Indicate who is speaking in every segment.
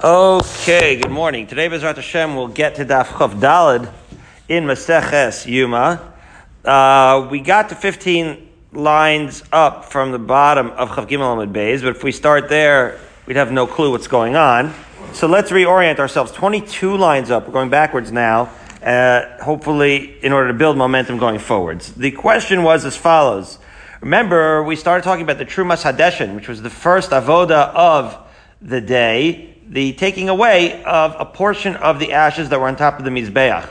Speaker 1: Okay, good morning. Today, Bezrat Hashem, we'll get to Daf Chav Dalid in Maseches Yuma. Uh, we got to 15 lines up from the bottom of Chav Gimel Amid Beis, but if we start there, we'd have no clue what's going on. So let's reorient ourselves. 22 lines up. We're going backwards now, uh, hopefully in order to build momentum going forwards. The question was as follows. Remember, we started talking about the Trumas Hadeshin, which was the first avoda of the day, the taking away of a portion of the ashes that were on top of the Mizbeach.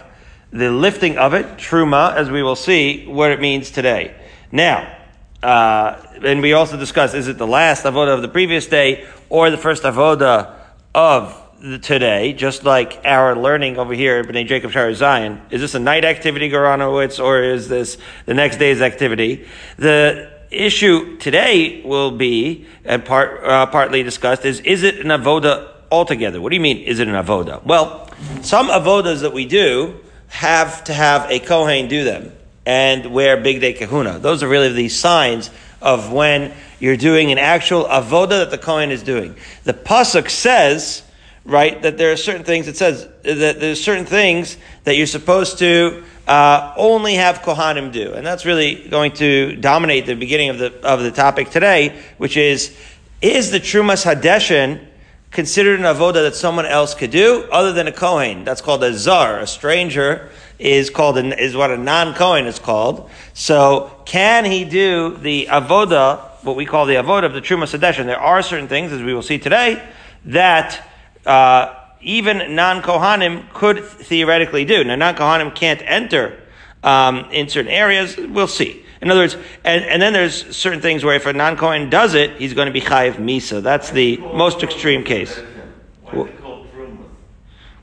Speaker 1: The lifting of it, Truma, as we will see what it means today. Now, uh, and we also discussed, is it the last avoda of the previous day or the first avoda of the today, just like our learning over here at Bnei Jacob Shar Zion. Is this a night activity, Goranowitz, or is this the next day's activity? The issue today will be, and part, uh, partly discussed, is is it an avoda altogether? What do you mean, is it an avoda? Well, some avodas that we do have to have a Kohen do them and wear Bigdei Kehuna. Those are really the signs of when you're doing an actual avoda that the Kohen is doing. The Pasuk says, right, that there are certain things, it says that there's certain things that you're supposed to uh, only have Kohanim do. And that's really going to dominate the beginning of the, of the topic today, which is, is the Trumas Hadeshin considered an avoda that someone else could do other than a Kohen? That's called a Zar, a stranger is called an, is what a non-Kohen is called. So can he do the avoda, what we call the avoda of the Trumas Hadeshin? There are certain things, as we will see today, that uh, even non-Kohanim could theoretically do. Now, non-Kohanim can't enter um, in certain areas. We'll see. In other words, and, and then there's certain things where if a non-Kohen does it, he's going to be chayiv misa. That's the most extreme case.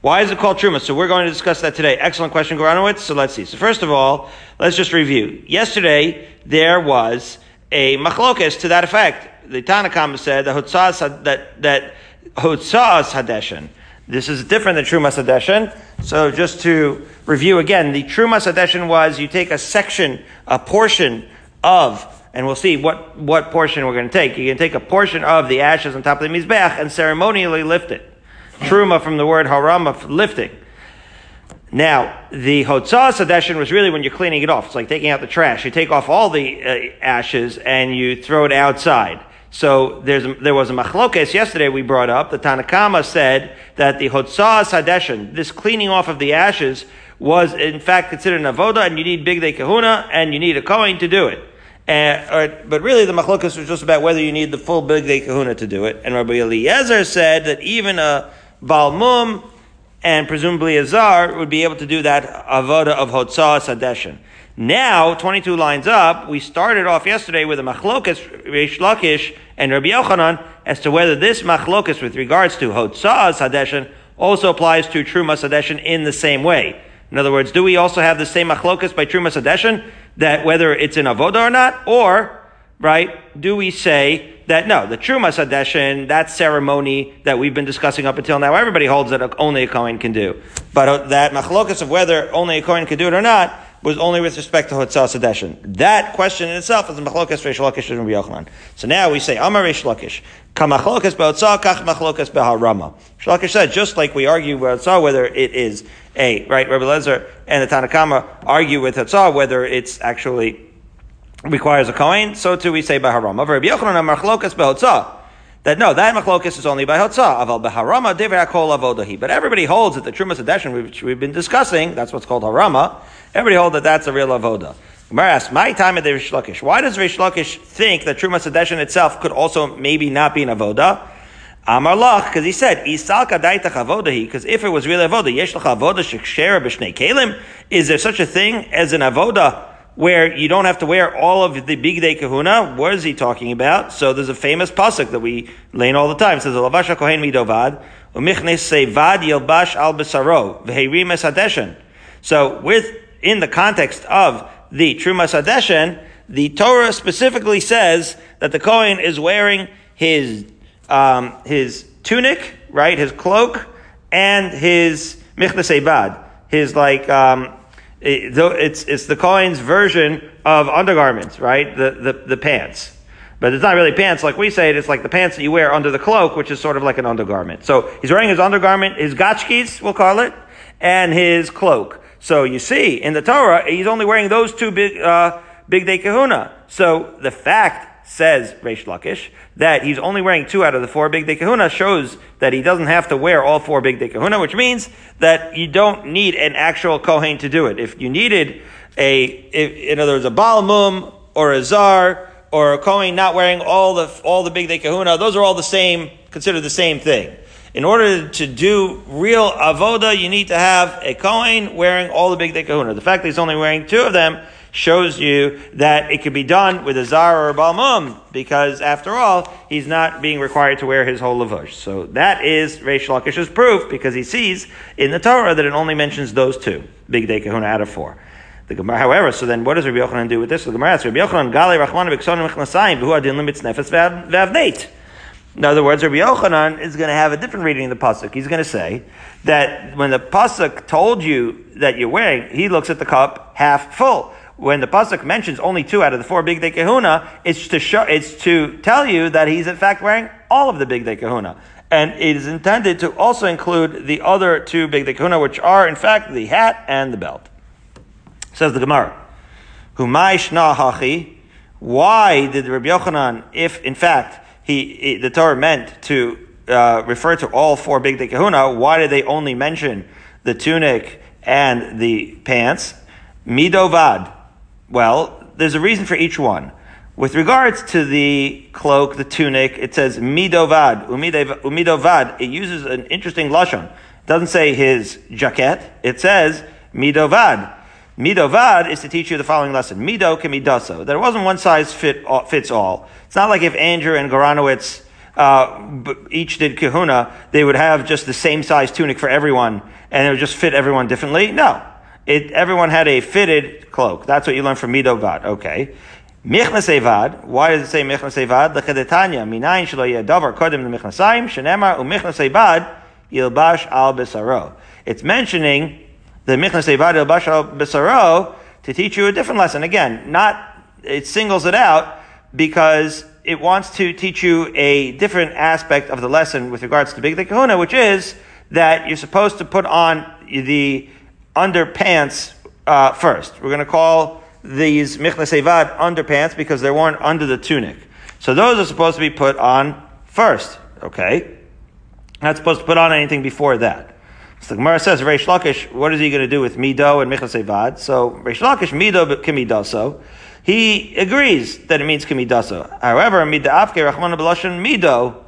Speaker 1: Why is it called truma? So we're going to discuss that today. Excellent question, Goranowitz. So let's see. So first of all, let's just review. Yesterday, there was a machlokes to that effect. The Tanakam said that that, that Hotzas Hadeshin. This is different than Trumas Hadeshin. So just to review again, the Trumas Hadeshin was you take a section, a portion of, and we'll see what, what portion we're going to take. You can take a portion of the ashes on top of the Mizbech and ceremonially lift it. Truma from the word harama, lifting. Now, the Hotzah Sadeshin was really when you're cleaning it off. It's like taking out the trash. You take off all the uh, ashes and you throw it outside. So there was a machlokes yesterday we brought up. The Tanakama said that the hotzah sadeshin, this cleaning off of the ashes, was in fact considered an avoda, and you need bigdei kahuna, and you need a kohen to do it. And, or, but really, the machlokes was just about whether you need the full bigdei kahuna to do it. And Rabbi Eliezer said that even a balmum and presumably a zar would be able to do that avoda of hotzah sadeshin. Now, 22 lines up, we started off yesterday with a machlokas, Reish Lakish, and Rabbi Yochanan as to whether this machlokas with regards to Hotzah Sadeshin also applies to Truma Sadeshin in the same way. In other words, do we also have the same machlokas by Truma Sadeshin, that whether it's in Avoda or not, or, right, do we say that no, the Truma Sadeshin, that ceremony that we've been discussing up until now, everybody holds that only a Kohen can do. But uh, that machlokas of whether only a Kohen can do it or not, was only with respect to Hotzah Sedeshin. That question in itself is a machlokas Reish Lakish and Yochanan. So now we say, Amar Reish Lakish, Kamachlokas be'otzah, kach machlokas be'harama. Reish Lakish said, just like we argue with Hotzah whether it is a, right, Rabbi Lezer and the Tanakama argue with Hotzah whether it's actually requires a Kohen, so too we say be'harama. Rabbi Yochanan, machlokas be'otzah that no, that machlokas is only by hotzah. Aval beharama divrei kol avodahi. But everybody holds that the trumas adeshin, which we've been discussing, that's what's called harama. Everybody holds that that's a real avoda. Gemara asks, my time at the Rish Lakish. Why does Rish Lakish think that trumas adeshin itself could also maybe not be an avoda? Amar lach, because he said, Isalka daitach avodahi, because if it was really avoda, yesh lach avoda b'shnei kelim, is there such a thing as an avoda where you don't have to wear all of the bigdei kahuna. What is he talking about? So there's a famous pasuk that we learn all the time. It says, "Lavasha kohen midovad umichnes sevad yilbash al besaro v'heirim esadeshen." So with in the context of the trumas adeshen, the Torah specifically says that the kohen is wearing his um, his tunic, right, his cloak, and his michnes sevad, his like um, it's, it's the Kohen's version of undergarments, right? The, the, the pants. But it's not really pants like we say it. It's like the pants that you wear under the cloak, which is sort of like an undergarment. So he's wearing his undergarment, his gachkis, we'll call it, and his cloak. So you see, in the Torah, he's only wearing those two big, uh, bigdei kahuna. So the fact says Reish Lakish that he's only wearing two out of the four bigdei kahuna shows that he doesn't have to wear all four bigdei kahuna, which means that you don't need an actual kohen to do it. If you needed a, if, in other words, a balmum or a zar or a kohen not wearing all the all the bigdei kahuna, those are all the same, considered the same thing. In order to do real avoda, you need to have a kohen wearing all the bigdei kahuna. The fact that he's only wearing two of them shows you that it could be done with a zar or a balmum, because after all, he's not being required to wear his whole lavush. So that is Reish Lakish's proof, because he sees in the Torah that it only mentions those two, bigdei kahuna out of four. The Gemara, however, so then what does Rabbi Yochanan do with this? The Gemara asks, Rabbi Yochanan, Gali Rachmana B'Ksonim Mechnasayim, B'hu Adin Limitz Nefes V'Avneit. In other words, Rabbi Yochanan is going to have a different reading of the pasuk. He's going to say that when the pasuk told you that you're wearing, he looks at the cup half full. When the pasuk mentions only two out of the four bigdei kahuna, it's to show, it's to tell you that he's in fact wearing all of the bigdei kahuna. And it is intended to also include the other two bigdei kahuna, which are in fact the hat and the belt. Says the Gemara. Humay shna hachi. Why did Rabbi Yochanan, if in fact he, the Torah meant to uh, refer to all four bigdei kahuna, why did they only mention the tunic and the pants? Midovad. Well, there's a reason for each one. With regards to the cloak, the tunic, it says midovad, umidovad. It uses an interesting lashon. It doesn't say his jacket. It says midovad. Midovad is to teach you the following lesson. Mido kemidaso. That it wasn't one size fit, fits all. It's not like if Andrew and Goranowitz uh, each did kahuna, they would have just the same size tunic for everyone, and it would just fit everyone differently. No. It, everyone had a fitted cloak. That's what you learn from Midovad. Okay. Michnas Evad. Why does it say Michnas Evad? L'chedetanya. Minayin shelo davar kodim l'michnasayim. Shenemar u'michnas Evad yilbash al besaro. It's mentioning the Michnas Evad al besaro to teach you a different lesson. Again, not, it singles it out because it wants to teach you a different aspect of the lesson with regards to Big Kahuna, which is that you're supposed to put on the underpants uh, first. We're going to call these Michnas Evad underpants because they're worn under the tunic. So those are supposed to be put on first, okay? Not supposed to put on anything before that. So the Gemara says, Reish Lakish, what is he going to do with Mido and Michas Evad? So Reish Lakish, Mido Kimidaso, he agrees that it means Kimidaso. However, Mida Afke Rachman Belashan Mido,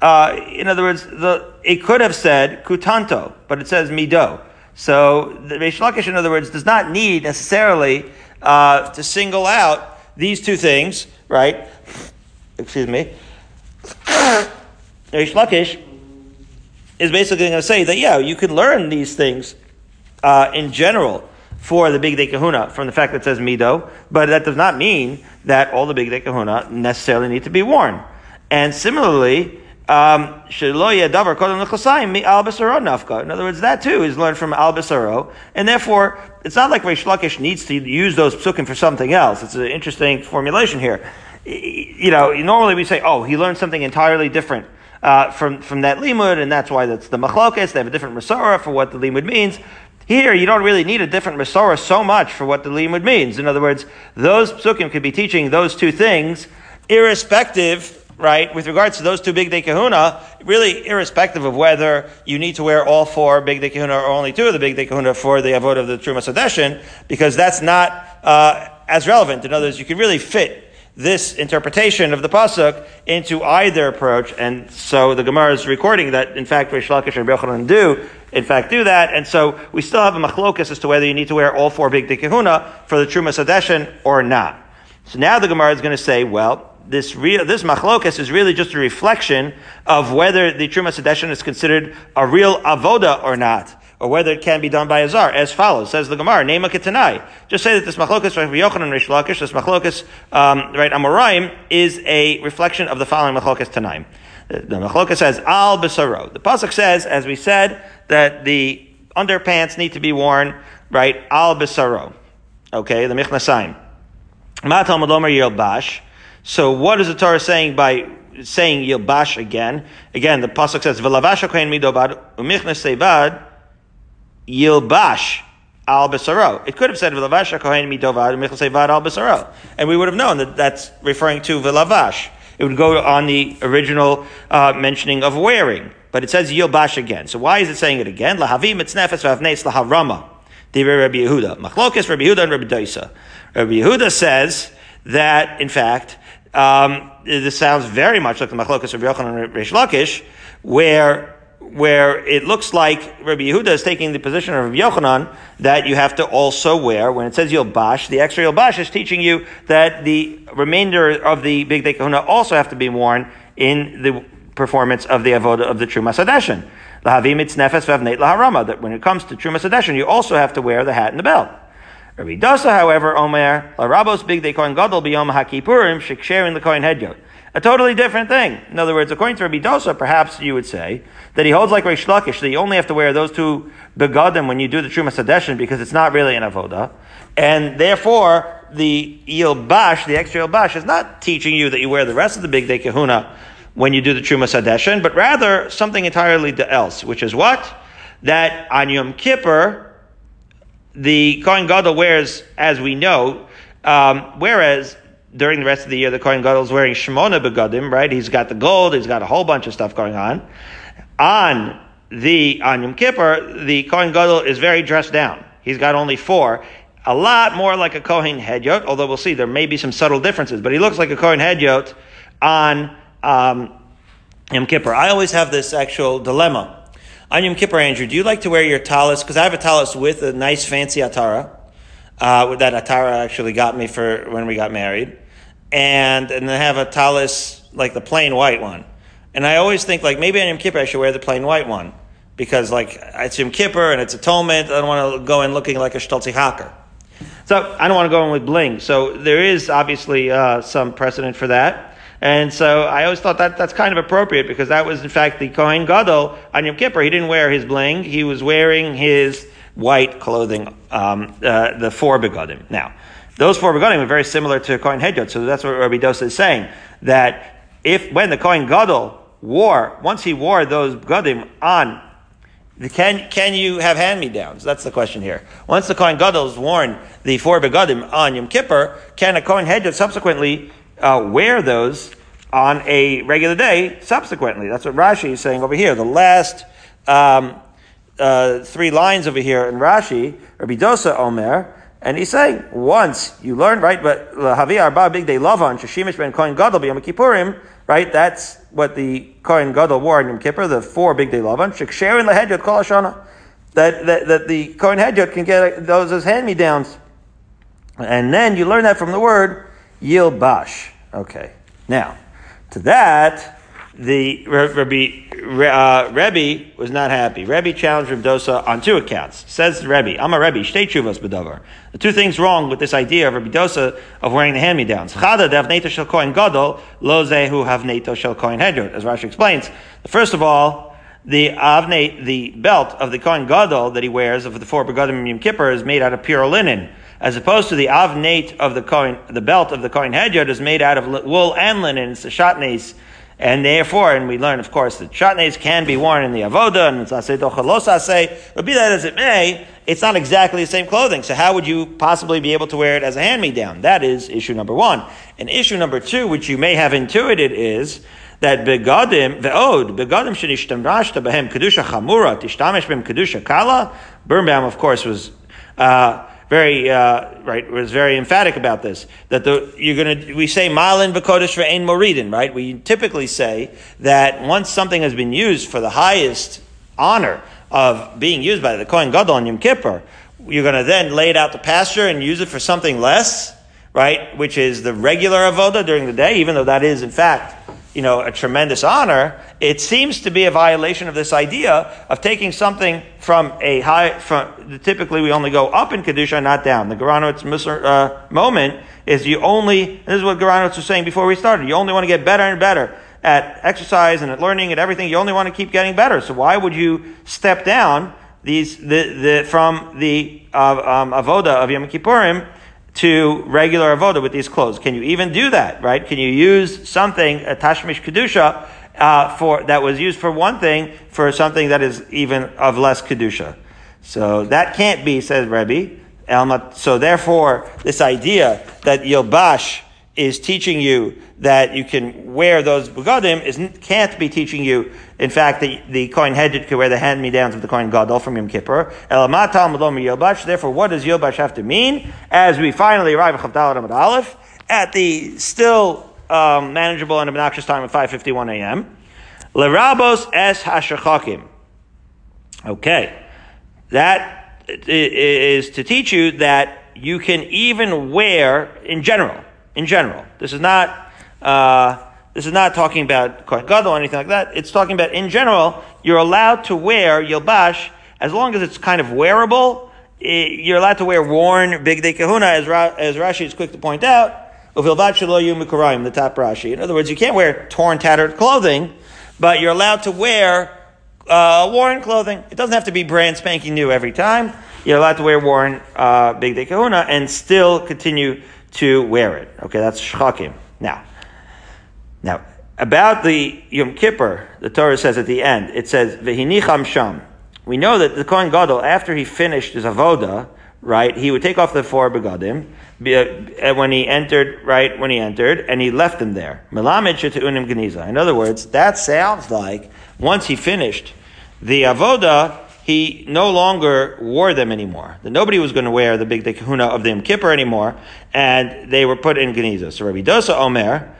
Speaker 1: uh, in other words, the, it could have said Kutanto, but it says Mido. So the Reish Lakish, in other words, does not need necessarily uh, to single out these two things, right? Excuse me. Reish Lakish is basically going to say that, yeah, you can learn these things uh, in general for the Bigdei Kahuna from the fact that it says Mido, but that does not mean that all the Bigdei Kahuna necessarily need to be worn. And similarly, um, in other words, that too is learned from Al Basaro, and therefore it's not like Reish Lakish needs to use those psukim for something else. It's an interesting formulation here. You know, normally we say, oh, he learned something entirely different uh, from, from that limud, and that's why that's the machlokes. They have a different masora for what the limud means. Here, you don't really need a different masora so much for what the limud means. In other words, those psukim could be teaching those two things, irrespective right, with regards to those two bigdei kahuna, really irrespective of whether you need to wear all four bigdei kahuna or only two of the bigdei kahuna for the avoid of the truma sadeshin, because that's not uh, as relevant. In other words, you can really fit this interpretation of the pasuk into either approach, and so the Gemara is recording that in fact Reish Lakish and Yochanan do in fact do that, and so we still have a machlokas as to whether you need to wear all four big kahuna for the truma sadeshin or not. So now the Gemara is going to say, well, this real this machlokas is really just a reflection of whether the truma sadeshin is considered a real avoda or not or whether it can be done by a zar, as follows. Says the Gemara, name a Ketanai. Just say that this machlokas, Rabbi Yochanan Rish Lakish, this machlokas, um, right, Amoraim, is a reflection of the following machlokas Tanaim. The, the machlokas says, Al Besaro. The Pasuk says, as we said, that the underpants need to be worn, right, Al Besaro. Okay, the Michnasayim. Ma Talmud Yilbash. So what is the Torah saying by saying Yilbash again? Again, the pasuk says V'lavash kohen midobad umichnes sevad Yilbash al besaro. It could have said V'lavash kohen midovad umichnes al besaro, and we would have known that that's referring to V'lavash. It would go on the original uh, mentioning of wearing, but it says Yilbash again. So why is it saying it again? Lahavim mitznefes v'avnes laharama. Divrei Rabbi Yehuda. Machlokes Rabbi Yehuda and Rabbi Dosa. Rabbi Yehuda says that, in fact, um, this sounds very much like the Machlokas of Yochanan and Reish Lakish, where where it looks like Rabbi Yehuda is taking the position of Rabbi Yochanan that you have to also wear, when it says Yilbash, the extra Yilbash is teaching you that the remainder of the Bigdei Kahuna also have to be worn in the performance of the Avodah of the Truma Sadeshin. That when it comes to Truma Sadeshin, you also have to wear the hat and the belt. Rabbi Dosa, however, Omer, Rabos big de Kohen Gadol biyom hakipurim shiksherin the Kohen Hedyot. A totally different thing. In other words, according to Rabbi Dosa, perhaps you would say that he holds like Reish Lakish, that you only have to wear those two begadim when you do the Truma Sadeshin because it's not really an avoda. And therefore, the Yilbash, the extra Yilbash, is not teaching you that you wear the rest of the Bigdei Kahuna when you do the Truma Sadeshin, but rather something entirely else, which is what? That on Yom Kippur, the Kohen Gadol wears, as we know, um, whereas during the rest of the year, the Kohen Gadol is wearing Shemona begadim, right? He's got the gold, he's got a whole bunch of stuff going on. On the on Yom Kippur, the Kohen Gadol is very dressed down. He's got only four. A lot more like a Kohen Hedyot, although we'll see there may be some subtle differences, but he looks like a Kohen Hedyot on um, Yom Kippur. I always have this actual dilemma on Yom Kippur, Andrew, do you like to wear your talis? Because I have a talis with a nice fancy atara. Uh, that atara actually got me for when we got married. And, and I have a talis, like the plain white one. And I always think, like, maybe on Yom Kippur I should wear the plain white one. Because, like, it's Yom Kippur and it's atonement. I don't want to go in looking like a Stolzi Hacker. So I don't want to go in with bling. So there is obviously uh, some precedent for that. And so I always thought that that's kind of appropriate because that was in fact the Kohen Gadol on Yom Kippur. He didn't wear his bling. He was wearing his white clothing, um, uh, the four begadim. Now, those four begadim are very similar to Kohen Hedyot. So that's what Rabbi Dosa is saying. That if, when the Kohen Gadol wore, once he wore those begadim on can, can you have hand-me-downs? That's the question here. Once the Kohen Gadol has worn the four begadim on Yom Kippur, can a Kohen Hedyot subsequently uh, wear those on a regular day subsequently. That's what Rashi is saying over here. The last um, uh, three lines over here in Rashi, Rabbi Dosa Omer, and he's saying, once you learn, right, but Havi Arba Bigdei Lavan, Shashimish Ben Kohen Gadol B'Yom Kippurim, right, that's what the Kohen Gadol wore in Yom Kippur, the four Bigdei Lavan, Sheksherin Lehedyot Kol Hashana, that, that, that the Kohen Hedyot can get those as hand-me-downs. And then you learn that from the word Yilbash. Okay. Now, to that, the Rebbe, uh, Rebbe was not happy. Rebbe challenged Reb Dosa on two accounts. Says Rebbe, I'm a Rebbe, state chuvas bedavar. The two things wrong with this idea of Rebbe Dosa of wearing the hand-me-downs. Chada devneto shel kohen gadol, lo zehu havneto shel kohen hedyot. As Rashi explains. First of all, the avne, the belt of the kohen gadol that he wears of the four begadim Yom Kippur is made out of pure linen as opposed to the avnate of the coin, the belt of the coin hedyot is made out of wool and linen. It's the shatnes, and therefore, and we learn, of course, that shatnes can be worn in the avoda and it's asay dochalos asay. But be that as it may, it's not exactly the same clothing. So how would you possibly be able to wear it as a hand-me-down? That is issue number one. And issue number two, which you may have intuited, is that begadim ve'od begadim shenishtamrashta behem kedusha chamura tishtamish b'hem kedusha kala. Birnbaum, of course, was. Uh, very uh, right was very emphatic about this. That the you're gonna we say malin v'kodesh ve'ein moridin, right? We typically say that once something has been used for the highest honor of being used by the Kohen Gadol on Yom Kippur, you're going to then lay it out to pasture and use it for something less, right? Which is the regular avoda during the day, even though that is in fact you know, a tremendous honor, it seems to be a violation of this idea of taking something from a high, from, typically we only go up in Kedusha, not down. The Garanowitz uh, moment is you only, this is what Garanowitz was saying before we started, you only want to get better and better at exercise and at learning and everything, you only want to keep getting better. So why would you step down these, the, the, from the uh, um, avoda of Yom Kippurim to regular avoda with these clothes. Can you even do that, right? Can you use something, a tashmish kedusha, uh, for, that was used for one thing for something that is even of less kedusha? So that can't be, says Rebbe. So therefore, this idea that Yilbash is teaching you that you can wear those begadim is, can't be teaching you, in fact, that the Kohen Hedyot can wear the hand-me-downs of the coin Gadol from Yom Kippur. Therefore, what does Yilbash have to mean? As we finally arrive at the still um, manageable and obnoxious time of 5.51 a.m., Lerabos es hashachakim. Okay. That is to teach you that you can even wear, in general, in general. This is not, uh, this is not talking about Kohen Gadol or anything like that. It's talking about, in general, you're allowed to wear Yilbash as long as it's kind of wearable. You're allowed to wear worn Bigdei Kahuna, as, Ra- as Rashi is quick to point out. The top Rashi. In other words, you can't wear torn, tattered clothing, but you're allowed to wear uh, worn clothing. It doesn't have to be brand spanking new every time. You're allowed to wear worn uh, Bigdei Kahuna and still continue to wear it. Okay, that's shchakim. Now, now about the Yom Kippur, the Torah says at the end, it says v'hinicham sham. We know that the Kohen Gadol, after he finished his avoda, right, he would take off the four begadim uh, when he entered, right, when he entered, and he left them there. Melamed unim geniza. In other words, that sounds like once he finished the avoda, he no longer wore them anymore. Nobody was going to wear the big kahuna of the Yom Kippur anymore, and they were put in Geniza. So Rabbi Dosa Omer,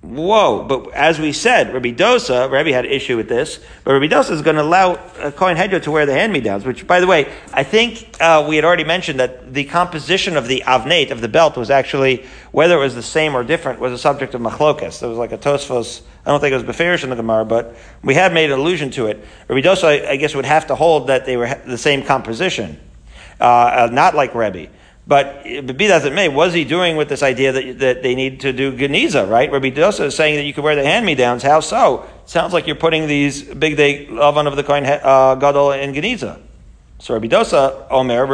Speaker 1: Whoa, but as we said, Rabbi Dosa, Rabbi had issue with this, but Rabbi Dosa is going to allow a Kohen Hedra to wear the hand-me-downs, which, by the way, I think uh, we had already mentioned that the composition of the avnate, of the belt, was actually, whether it was the same or different, was a subject of machlokas. There was like a Tosfos, I don't think it was Beferish in the Gemara, but we had made an allusion to it. Rabbi Dosa, I, I guess, would have to hold that they were the same composition, uh, uh, not like Rebbe. But be that as it may, was he doing with this idea that, that they need to do Geniza, right? Rabbi Dosa is saying that you could wear the hand-me-downs. How so? Sounds like you're putting these big day oven of the coin uh, Gadol in Geniza. So Rabbi Dosa, Omer,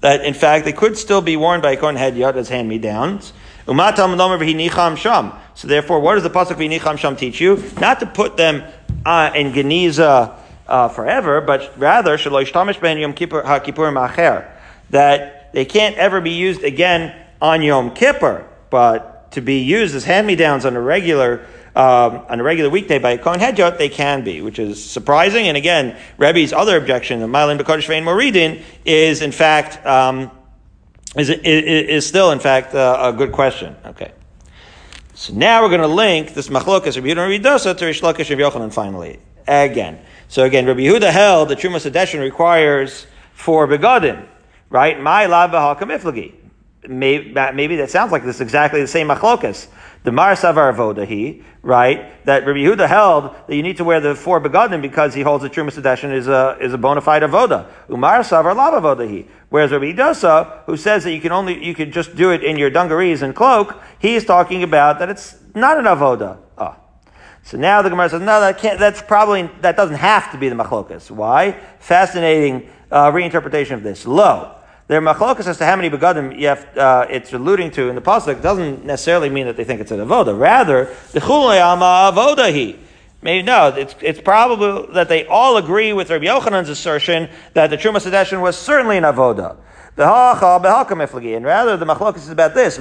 Speaker 1: that in fact they could still be worn by Kohen Hedyot as hand-me-downs. So therefore, what does the pasuk v'nicham sham teach you? Not to put them uh, in Geniza uh, forever, but rather shalosh tamish ben yom kippur ha kippur ma'acher that they can't ever be used again on Yom Kippur, but to be used as hand-me-downs on a regular um, on a regular weekday by a Kohen Hedyot, they can be, which is surprising. And again, Rebbe's other objection, the Malin Bekodesh Vein Moridin, is in fact um, is, is, is still in fact uh, a good question. Okay. So now we're going to link this machlokas Rabbi Yehuda and Rabbi Dosa to Rish Lakish Rabbi Yochanan finally. Again. So again, Rabbi Yehuda held that Trumas Adeshin requires four begadim right? My lava hakamiflagi. Maybe, maybe that sounds like this is exactly the same machlokas. The Mar Savar Vodahi, right? That Rabbi Yehuda held that you need to wear the four begadim because he holds that Trumas Sedeshin is a, is a bona fide avoda. Umar Savar Lava Vodahi. Whereas Rabbi Dosa, who says that you can only, you can just do it in your dungarees and cloak, he is talking about that it's not an avoda. Oh. So now the Gemara says, no, that can't, that's probably, that doesn't have to be the machlokas. Why? Fascinating uh, reinterpretation of this. Low. Their machlokas as to how many begadim uh, it's alluding to in the pasuk doesn't necessarily mean that they think it's an avoda. Rather, the chuleyama avoda he. Maybe no, it's, it's probable that they all agree with Rabbi Yochanan's assertion that the Truma Sedeshin was certainly an avoda. And rather, the machlokas is about this.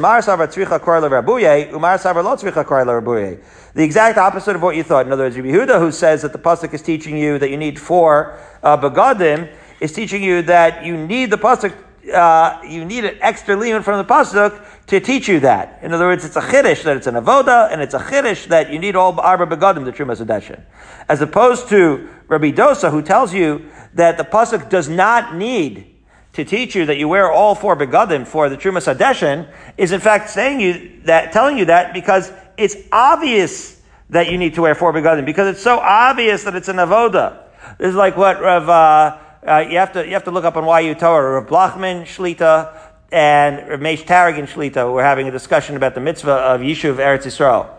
Speaker 1: The exact opposite of what you thought. In other words, Rabbi Yehuda, who says that the pasuk is teaching you that you need four uh, begadim, is teaching you that you need the pasuk uh, you need an extra limit from the pasuk to teach you that. In other words, it's a chiddush that it's an avoda, and it's a chiddush that you need all arba begadim the trumas adeshin, as opposed to Rabbi Dosa, who tells you that the pasuk does not need to teach you that you wear all four begadim for the trumas adeshin, is in fact saying you that, telling you that because it's obvious that you need to wear four begadim because it's so obvious that it's an avoda. This is like what Rav. Uh, uh, you have to you have to look up on YU Torah. Rav Blachman Shlita and Rav Moshe Taragin Shlita were having a discussion about the mitzvah of Yishuv Eretz Yisrael,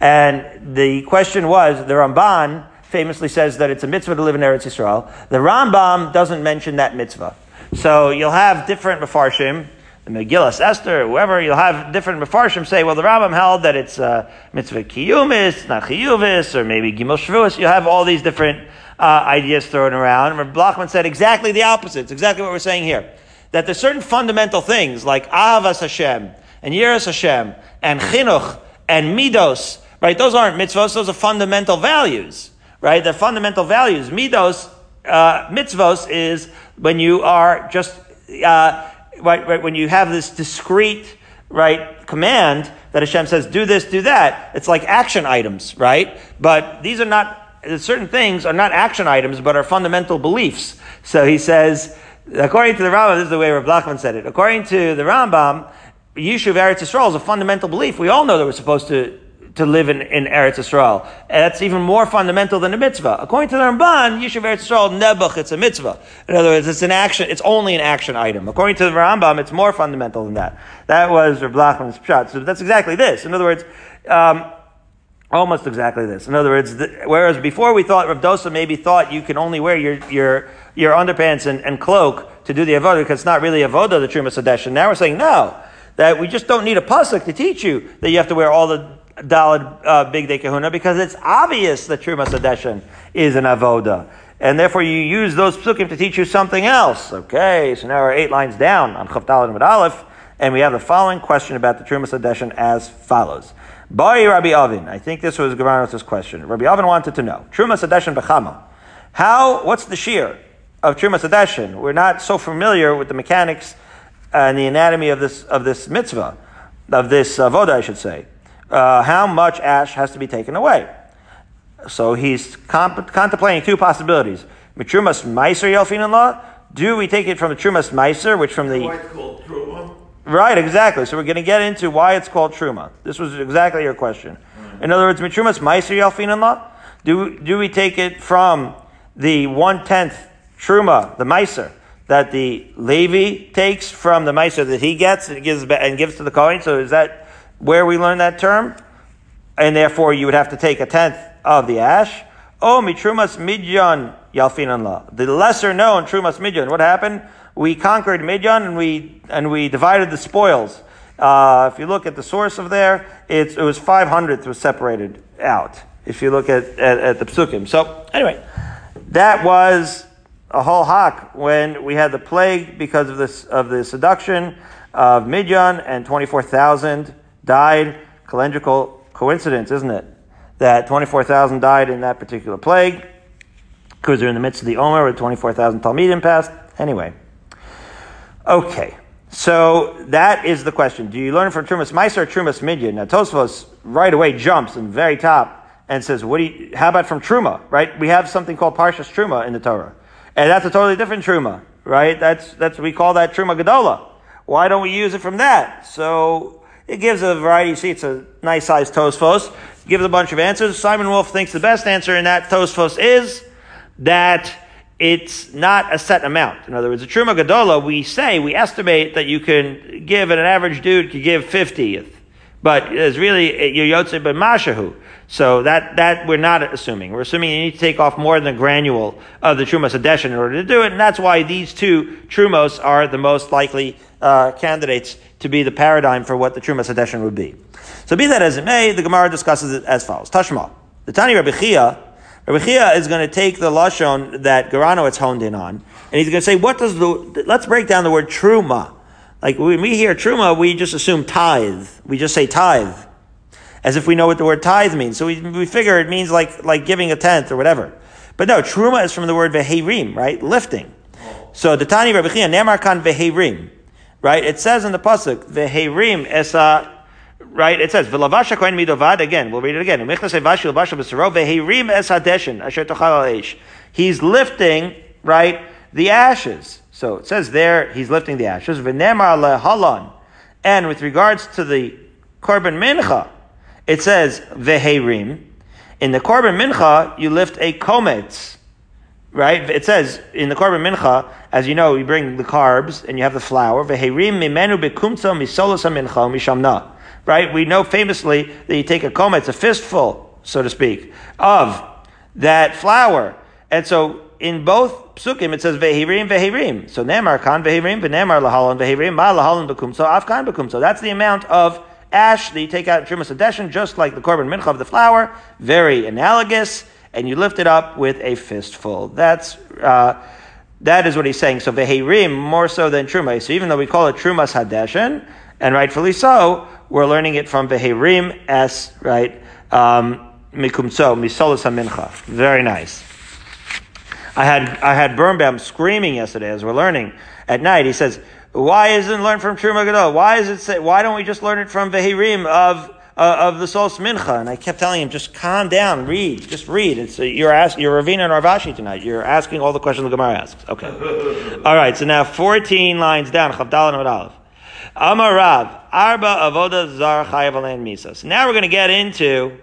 Speaker 1: and the question was the Ramban famously says that it's a mitzvah to live in Eretz Yisrael. The Rambam doesn't mention that mitzvah. So you'll have different Mefarshim, the Megillas Esther, whoever, you'll have different Mefarshim say, well, the Rambam held that it's uh, mitzvah kiyumis, not chiyuvis, or maybe gimel shvuas. You'll have all these different uh, ideas thrown around. And Blachman said exactly the opposite. It's exactly what we're saying here. That there's certain fundamental things like Avas Hashem and Yiras Hashem and Chinuch and Midos, right? Those aren't mitzvos, those are fundamental values, right? They're fundamental values. Midos, uh, mitzvos is when you are just, uh, right, right, when you have this discrete, right, command that Hashem says, do this, do that. It's like action items, right? But these are not certain things are not action items, but are fundamental beliefs. So he says, according to the Rambam, this is the way Rav Blachman said it. According to the Rambam, Yishuv Eretz Yisrael is a fundamental belief. We all know that we're supposed to to live in, in Eretz Yisrael. And that's even more fundamental than a mitzvah. According to the Ramban, Yishuv Eretz Yisrael, Nebuch, it's a mitzvah. In other words, it's an action, it's only an action item. According to the Rambam, it's more fundamental than that. That was Rav Blachman's shot. So that's exactly this. In other words, um, Almost exactly this. In other words, the, whereas before we thought Rav Dosa maybe thought you can only wear your your your underpants and, and cloak to do the avoda because it's not really avodah the Truma Sadeshin. Now we're saying no, that we just don't need a pasuk to teach you that you have to wear all the Dalad uh, Bigdei Kahuna because it's obvious that Truma Sadeshin is an avoda, And therefore you use those psukim to teach you something else. Okay, so now we're eight lines down on Chavdal and Aleph, and we have the following question about the Truma Sadeshin as follows. By Rabbi Avin. I think this was Gavanos' question. Rabbi Avin wanted to know. Truma Sadeshin Bechama. How, what's the shear of Truma Sadeshin? We're not so familiar with the mechanics and the anatomy of this, of this mitzvah, of this avoda, I should say. Uh, how much ash has to be taken away? So he's comp- contemplating two possibilities. Mitrumas Meiser Yelfin law. Do we take it from the Trumas Meiser, which from the. Right, exactly. So we're going to get into why it's called truma. This was exactly your question. In other words, mitrumas meiser yalfinanla. Do do we take it from the one tenth truma, the meiser that the Levi takes from the meiser that he gets and gives and gives to the Kohen? So is that where we learn that term? And therefore, you would have to take a tenth of the ash. Oh, mitrumas midyan yalfinanla. The lesser known trumas midyan. What happened? We conquered Midian and we, and we divided the spoils. Uh, if you look at the source of there, it was 500 that was separated out. If you look at, at, at the psukim. So anyway, that was a whole hawk when we had the plague because of this, of the seduction of Midian and 24,000 died. Calendrical coincidence, isn't it? That 24,000 died in that particular plague because they're in the midst of the Omer where 24,000 Talmidim passed. Anyway. Okay, so that is the question. Do you learn from Trumas Meiser or Trumas Midian? Now Tosfos right away jumps in the very top and says, "What do you? How about from Truma? Right? We have something called Parshas Truma in the Torah, and that's a totally different Truma, right? That's that's we call that Truma Gadola. Why don't we use it from that? So it gives a variety. See, it's a nice sized Tosfos. Gives a bunch of answers. Simon Wolf thinks the best answer in that Tosfos is that it's not a set amount. In other words, a Truma Gadola, we say, we estimate that you can give, and an average dude could give 50th. But it's really, you're Yotze Ben Mashahu. So that, that we're not assuming. We're assuming you need to take off more than the granule of the Truma Adeshin in order to do it, and that's why these two Trumos are the most likely uh, candidates to be the paradigm for what the Truma Adeshin would be. So be that as it may, the Gemara discusses it as follows. Tashma. The Tani Rabbi Chia Rabbi is going to take the lashon that Garanowitz honed in on, and he's going to say, "What does the? Let's break down the word truma. Like when we hear truma, we just assume tithe. We just say tithe, as if we know what the word tithe means. So we, we figure it means like like giving a tenth or whatever. But no, truma is from the word veherim, right? Lifting. So the Tani Rabbi Chia nemar kan veherim, right? It says in the pasuk veherim esa right? It says, "V'lavasha kohen midovad." Again, we'll read it again. He's lifting, right, the ashes. So it says there, he's lifting the ashes. V'nemar lehalan. And with regards to the korban mincha, it says veherim. In the korban mincha, you lift a kometz. Right? It says in the korban mincha, as you know, you bring the carbs and you have the flour. Veherim mimenu bekumtza misolas mincha mishamna right? We know famously that you take a coma, it's a fistful, so to speak, of that flour. And so in both psukim it says vehirim vehirim. So nemar kan vehirim, nemar lahalan vehirim, ma lahalan bekumso, afkan bekumso. That's the amount of ash that you take out in Trumas Adeshin, just like the korban mincha of the flour. Very analogous, and you lift it up with a fistful. That's uh, that is what he's saying. So vehirim more so than truma. So even though we call it trumas hadeshin, and rightfully so, we're learning it from vehirim s right um, mikumso misolas hamincha. Very nice. I had I had Birnbaum screaming yesterday as we're learning at night. He says, "Why isn't learned from Truma Gadol? Why is it say, Why don't we just learn it from Vehirim of uh, of the Sols Mincha?" And I kept telling him, "Just calm down, read, just read." It's uh, you're asking you're Ravina and Rav Ashi tonight. You're asking all the questions the Gemara asks. Okay, all right. So now 14 lines down, Chavdal and. Amar Rav, Arba Avoda Zar Chayav Misa. So now we're going to get into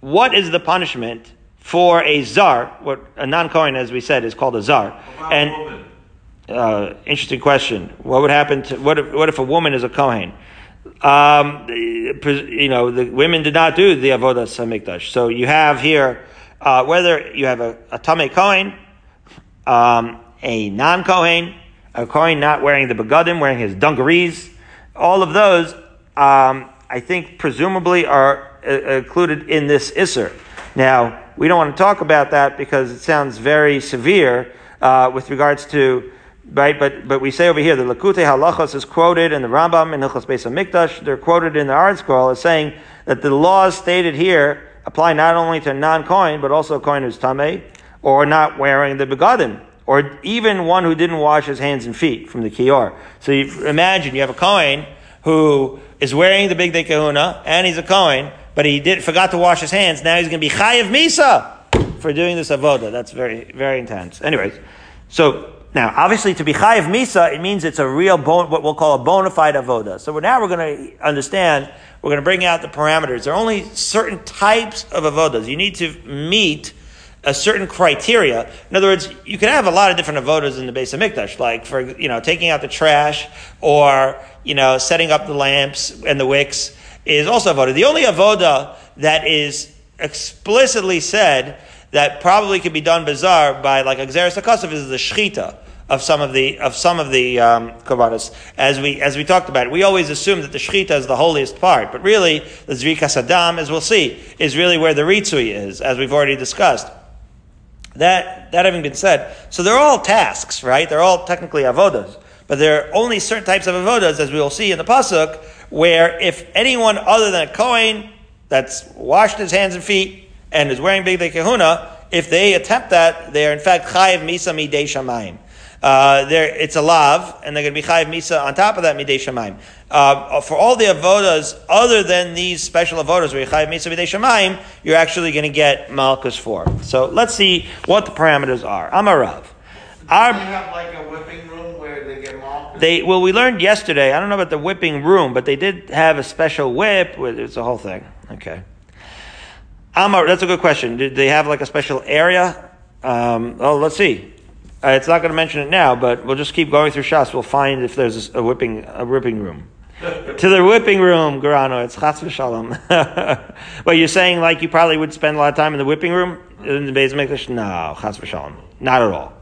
Speaker 1: what is the punishment for a zar, what a non-Kohen, as we said, is called a zar. And uh, interesting question. What would happen to what if, what if a woman is a Kohen? Um, you know, the women did not do the avodah samikdash. So you have here uh, whether you have a, a tame Kohen, um, a non-Kohen, a coin not wearing the begadim, wearing his dungarees. All of those, um, I think, presumably are uh, included in this isser. Now, we don't want to talk about that because it sounds very severe uh, with regards to right. But but we say over here the Lakute Halachos is quoted in the Rambam in Hilchos Beis Hamikdash. They're quoted in the ArtScroll as saying that the laws stated here apply not only to non-coin but also coin who's tame or not wearing the begadim or even one who didn't wash his hands and feet from the kior. So you imagine you have a coin who is wearing the bigdei kahuna and he's a coin but he did forgot to wash his hands. Now he's going to be chayiv misa for doing this avoda. That's very very intense. Anyways, so now obviously to be chayiv misa, it means it's a real bon, what we'll call a bona fide avoda. So now we're going to understand. We're going to bring out the parameters. There are only certain types of avodas. You need to meet a certain criteria. In other words, you can have a lot of different avodas in the base of Mikdash, like for you know taking out the trash or you know setting up the lamps and the wicks is also avoda. The only avoda that is explicitly said that probably could be done bizarre by like Xeris Akosov is the shchita of some of the of some of the um, As we as we talked about, it. we always assume that the shchita is the holiest part, but really the zrika sadam, as we'll see, is really where the ritzui is, as we've already discussed. That that having been said, so they're all tasks, right? They're all technically avodas, but there are only certain types of avodas, as we will see in the pasuk, where if anyone other than a Kohen that's washed his hands and feet and is wearing big kahuna, if they attempt that, they are in fact chayiv misa midei shamayim. Uh, it's a lav, and they're going to be chayiv misa on top of that midei shamayim. Uh, for all the avodas other than these special avodas where you chayiv misa midei shamayim, you're actually going to get malchus for. So let's see what the parameters are.
Speaker 2: Our, have like a whipping room where they get malchus?
Speaker 1: They well, we learned yesterday. I don't know about the whipping room, but they did have a special whip. It's a whole thing. Okay. Amar, that's a good question. Did they have like a special area? Um, oh, let's see. Uh, it's not going to mention it now, but we'll just keep going through Shas. We'll find if there's a whipping a whipping room. to the whipping room, Garano. It's chas v'shalom. well, you're saying like you probably would spend a lot of time in the whipping room in the Beis Mikdash? No, chas v'shalom. Not at all.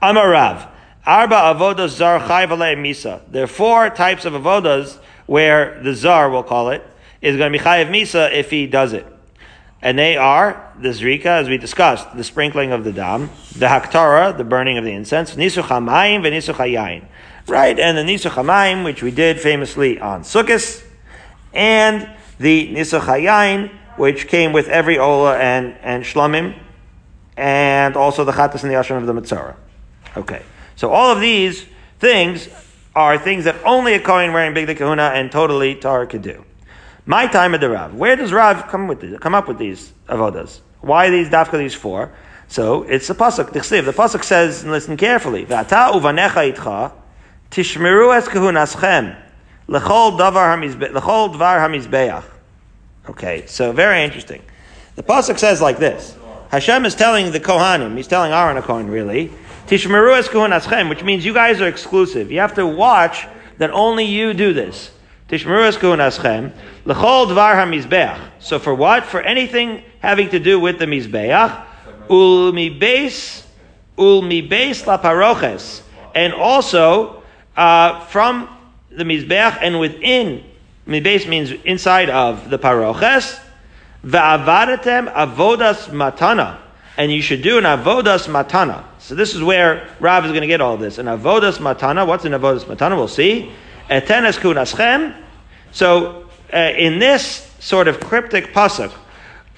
Speaker 1: Amar Rav. Arba avodas zar chayv misa. There are four types of avodas where the zar, we'll call it, is going to be chayiv misa if he does it. And they are the zrika, as we discussed, the sprinkling of the dam, the haktara, the burning of the incense, nisuch hamayim, v'nisuch hayayin. Right, and the nisuch hamayim, which we did famously on Sukkot, and the nisuch hayayin, which came with every ola and, and shlamim, and also the chatas and the ashram of the mitzvah. Okay. So all of these things are things that only a Kohen wearing Big Kahuna and totally Torah could do. My time at the Rav. Where does Rav come with these, come up with these avodas? Why these dafka these four? So it's a pasuk. The pasuk says, listen carefully. Tishmeru es kahunaschem lechol dvar hamizbeach. Okay, so very interesting. The pasuk says like this: Hashem is telling the Kohanim, he's telling Aaron a Kohen really, Tishmeru es aschem, which means you guys are exclusive. You have to watch that only you do this. So for what? For anything having to do with the mizbeach, ul base, ul mi beis la paroches, and also uh, from the mizbeach and within. Mi beis means inside of the paroches. Ve'avadetem avodas matana, and you should do an avodas matana. So this is where Rav is going to get all this. An avodas matana. What's an avodas matana? We'll see. Etenes kunaschem. So uh, in this sort of cryptic pasuk,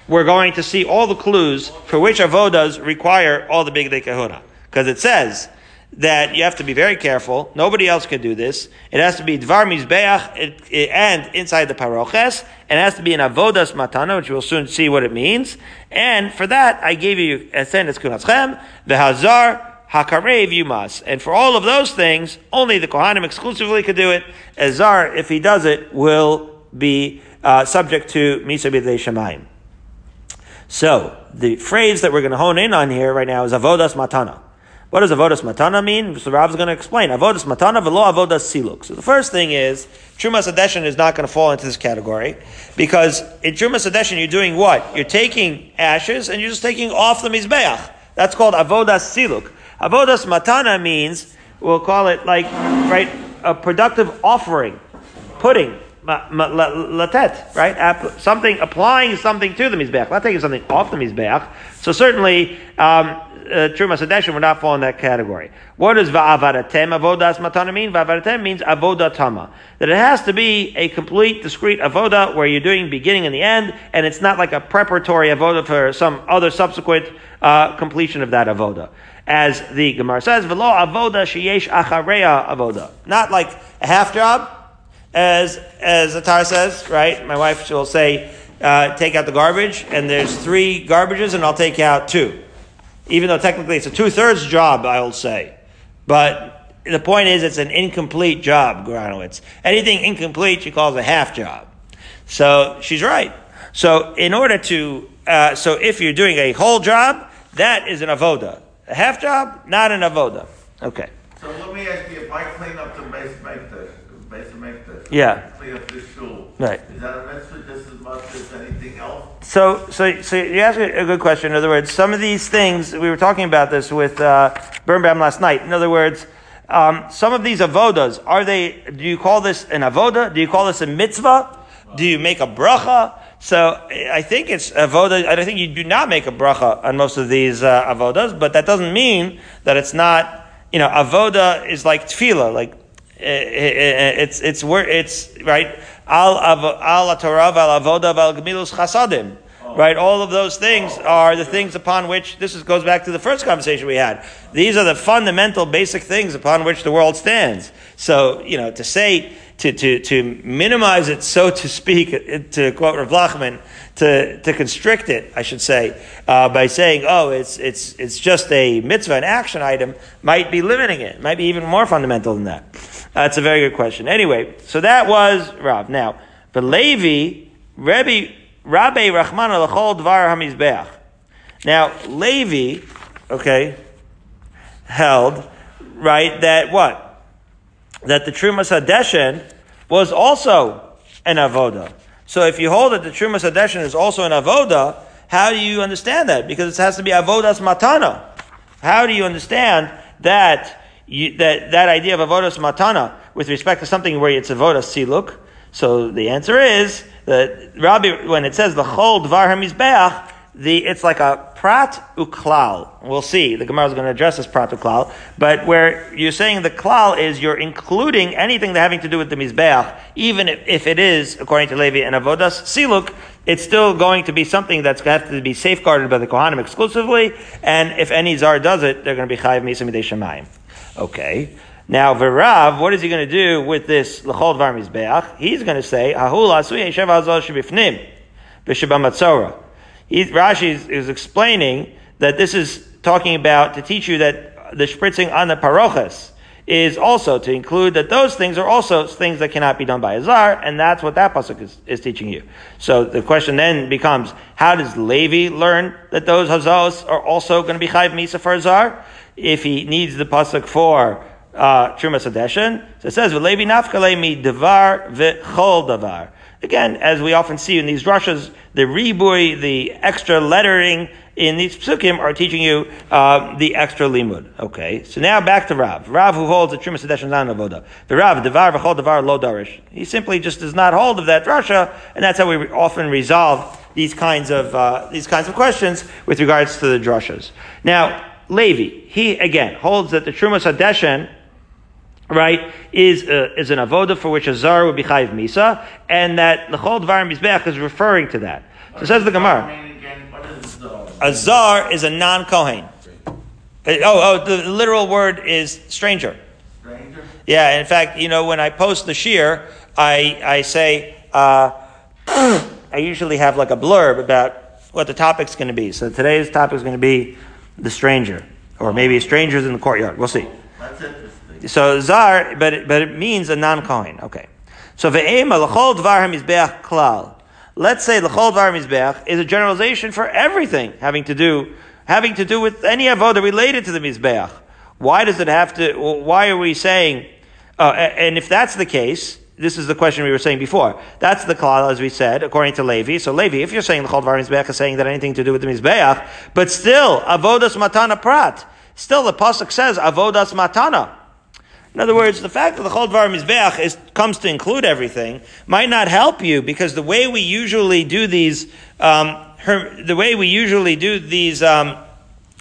Speaker 1: we're going to see all the clues for which avodas require all the big kahuna. Because it says that you have to be very careful. Nobody else can do this. It has to be dvar mizbeach and inside the paroches. It has to be an avodas matana, which we'll soon see what it means. And for that, I gave you esenes kunaschem, the hazar, hakarev yumas. And for all of those things, only the kohanim exclusively could do it. Azar, if he does it, will be uh, subject to misa b'dei shemayim. So, the phrase that we're going to hone in on here right now is avodas matana. What does avodas matana mean? So is going to explain. Avodas matana velo avodas siluk. So the first thing is, Trumas Adeshin is not going to fall into this category because in Trumas Adeshin you're doing what? You're taking ashes and you're just taking off the Mizbeach. That's called avodas siluk. Avodas matana means, we'll call it like, right, a productive offering, putting latet, right? Something, applying something to the mizbeach, not taking something off the mizbeach. So certainly, um, uh, Trumas Hadeshin would not fall in that category. What does va'avadatem avodas matana mean? Va'avadatem means avodatama. That it has to be a complete, discrete avoda where you're doing beginning and the end, and it's not like a preparatory avoda for some other subsequent uh, completion of that avoda. As the Gemara says, velo avoda sheyesh achareya avoda. Not like a half job, as as Atar says, right? My wife will say, uh, take out the garbage, and there's three garbages, and I'll take out two. Even though technically it's a two thirds job, I will say. But the point is, it's an incomplete job, Granowitz. Anything incomplete, she calls a half job. So she's right. So in order to, uh, so if you're doing a whole job, that is an avoda. A half job, not an avoda. Okay.
Speaker 2: So let me ask you, if I clean up the base make this, Beis HaMikdash.
Speaker 1: Yeah.
Speaker 2: Clean up this shul.
Speaker 1: Right.
Speaker 2: Is that a mitzvah just as much as anything else?
Speaker 1: So, so, so you ask a good question. In other words, some of these things we were talking about this with uh, Birnbaum last night. In other words, um, some of these avodas are they? Do you call this an avoda? Do you call this a mitzvah? Do you make a bracha? So I think it's avoda. I think you do not make a bracha on most of these uh, avodas, but that doesn't mean that it's not. You know, avoda is like tefillah, like eh, eh, eh, it's it's where it's right al al Torah al avoda al gemilus chasadim. Oh. Right, all of those things are the things upon which this is, goes back to the first conversation we had. These are the fundamental, basic things upon which the world stands. So, you know, to say to, to, to minimize it, so to speak, to quote Rav Lachman, to, to constrict it, I should say, uh, by saying, oh, it's, it's, it's just a mitzvah, an action item, might be limiting it, might be even more fundamental than that. That's a very good question. Anyway, so that was Rav. Now, but Levi, Rabbi, Rabbi Rahman al Dvar HaMizbeach. Now, Levi, okay, held, right, that what? That the Trumas Hadeshen was also an avoda. So if you hold that the Trumas Hadeshen is also an avoda, how do you understand that? Because it has to be avodas matana. How do you understand that you, that, that idea of avodas matana with respect to something where it's avodas siluk. So the answer is that Rabbi, when it says the chol dvar hamizbeach, the it's like a prat uklal. We'll see. The Gemara is going to address this prat uklal, but where you're saying the klal is you're including anything that having to do with the mizbeach, even if, it is according to Levi and avodas siluk, it's still going to be something that's going to have to be safeguarded by the kohanim exclusively. And if any zar does it, they're going to be chayiv misa midei. Okay. Now, Verav, what is he going to do with this L'chol Dvar Mizbeach? He's going to say, Hahul Asui Yeshev Hazal Shebifnim, B'Shebamatzora. Rashi is, is, explaining that this is talking about to teach you that the spritzing on the parochas is also to include that those things are also things that cannot be done by a zar, and that's what that pasuk is, is teaching you. So the question then becomes, how does Levi learn that those hazos are also going to be chayv misa for a zar? If he needs the pasuk for uh, Trumas Hadeshin. So it says, "V'levi nafkale mi devar v'chol davar." Again, as we often see in these drushes, the ribui, the extra lettering, in these psukim are teaching you uh, the extra limud. Okay, so now back to Rav. Rav who holds the Trumas Hadesh is not avoda. The Rav devar v'chol devar lo darish. He simply just does not hold of that drasha, and that's how we often resolve these kinds of uh, these kinds of questions with regards to the drashas. Now, Levi, he again holds that the Trumas Hadeshen right, is uh, is an avoda for which a zar would be chayiv misa, and that the dvar mizbeach is referring to that. So says the Gemara. A zar is a non kohen. Uh, oh, oh, the literal word is stranger.
Speaker 2: Stranger?
Speaker 1: Yeah, in fact, you know, when I post the shear, I I say uh, I usually have like a blurb about what the topic's going to be. So today's topic is going to be the stranger, or maybe strangers in the courtyard. We'll see. So zar, but it, but it means a non kohen. Okay. So ve'ema l'chol dvar hamizbeach klal. Let's say l'chol dvar mizbeach is a generalization for everything having to do having to do with any avoda related to the mizbeach. Why does it have to? Why are we saying? Uh, and if that's the case, this is the question we were saying before. That's the klal, as we said, according to Levi. So Levi, if you're saying the chol dvar mizbeach is saying that anything to do with the mizbeach, but still avodas matana prat. Still, the pasuk says avodas matana. In other words, the fact that the Chol Dvar Mizbeach is, comes to include everything might not help you because the way we usually do these, um, her, the way we usually do these, um,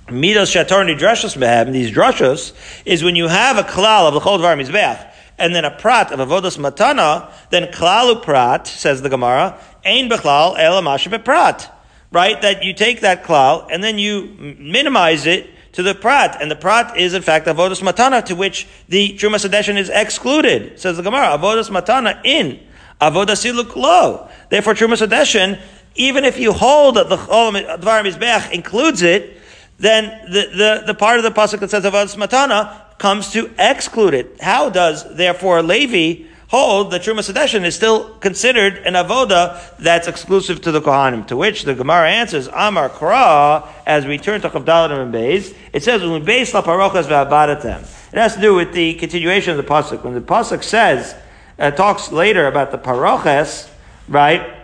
Speaker 1: Midas Shator Nidrashas Mehem, these drashas, is when you have a klal of the Chol Dvar Mizbeach, and then a prat of Avodas Matana, then klalu prat, says the Gemara, ein bechlal el prat. Right? That you take that klal, and then you minimize it to the prat, and the prat is in fact avodas matana, to which the truma sedeshin is excluded. Says the Gemara, avodas matana in avodas siluk lo. Therefore, truma sedeshin, even if you hold that the dvar mizbech includes it, then the, the, the part of the pasuk that says avodas matana comes to exclude it. How does therefore Levi? Hold that Truma Sedeshin is still considered an avoda that's exclusive to the Kohanim. To which the Gemara answers, Amar Kra, as we turn to Chavdalim and Beis, it says, when Beis la parochas ve'abadatem. It has to do with the continuation of the Pasuk. When the Pasuk says, uh, talks later about the paroches, right,